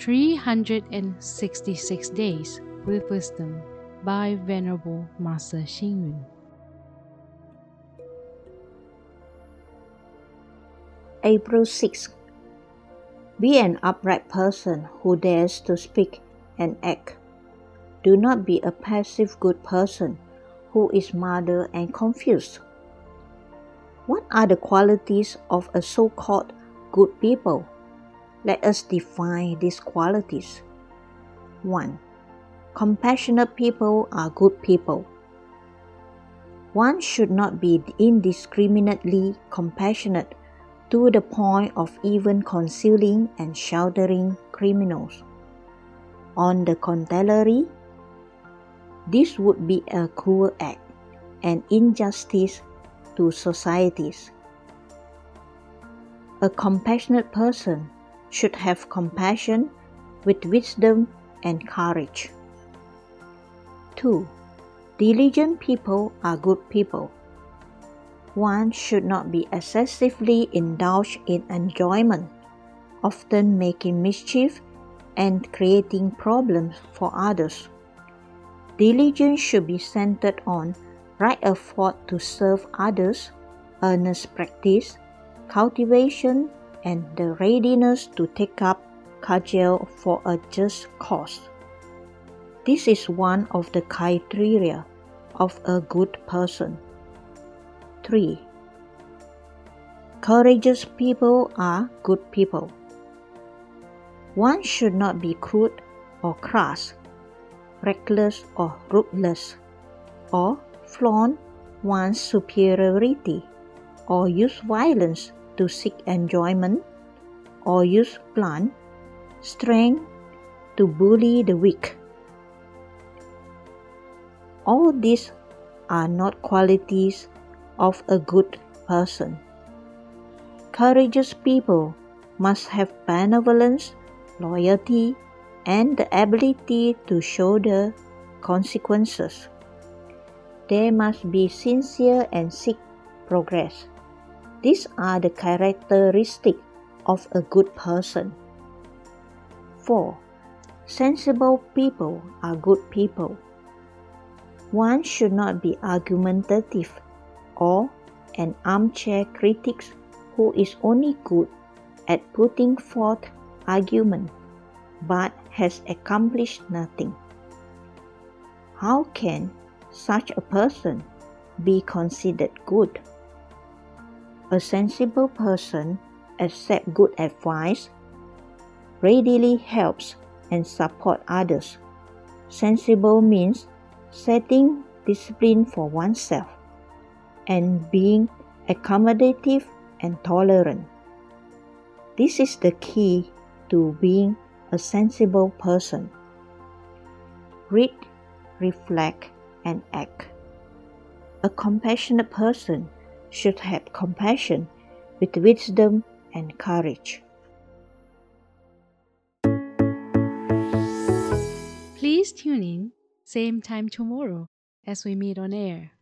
366 Days with Wisdom by Venerable Master Xing Yun. April 6. Be an upright person who dares to speak and act. Do not be a passive good person who is mother and confused. What are the qualities of a so called good people? Let us define these qualities. 1. Compassionate people are good people. One should not be indiscriminately compassionate to the point of even concealing and sheltering criminals. On the contrary, this would be a cruel act and injustice to societies. A compassionate person should have compassion with wisdom and courage. 2. Diligent people are good people. One should not be excessively indulged in enjoyment, often making mischief and creating problems for others. Diligence should be centered on right effort to serve others, earnest practice, cultivation, and the readiness to take up cudgel for a just cause. This is one of the criteria of a good person. 3. Courageous people are good people. One should not be crude or crass, reckless or ruthless, or flaunt one's superiority, or use violence to seek enjoyment, or use blunt strength to bully the weak. All these are not qualities of a good person. Courageous people must have benevolence, loyalty, and the ability to shoulder consequences. They must be sincere and seek progress. These are the characteristics of a good person. 4. Sensible people are good people. One should not be argumentative or an armchair critic who is only good at putting forth argument but has accomplished nothing. How can such a person be considered good? A sensible person accepts good advice readily helps and support others. Sensible means setting discipline for oneself and being accommodative and tolerant. This is the key to being a sensible person. Read, reflect, and act. A compassionate person should have compassion with wisdom and courage. Please tune in, same time tomorrow as we meet on air.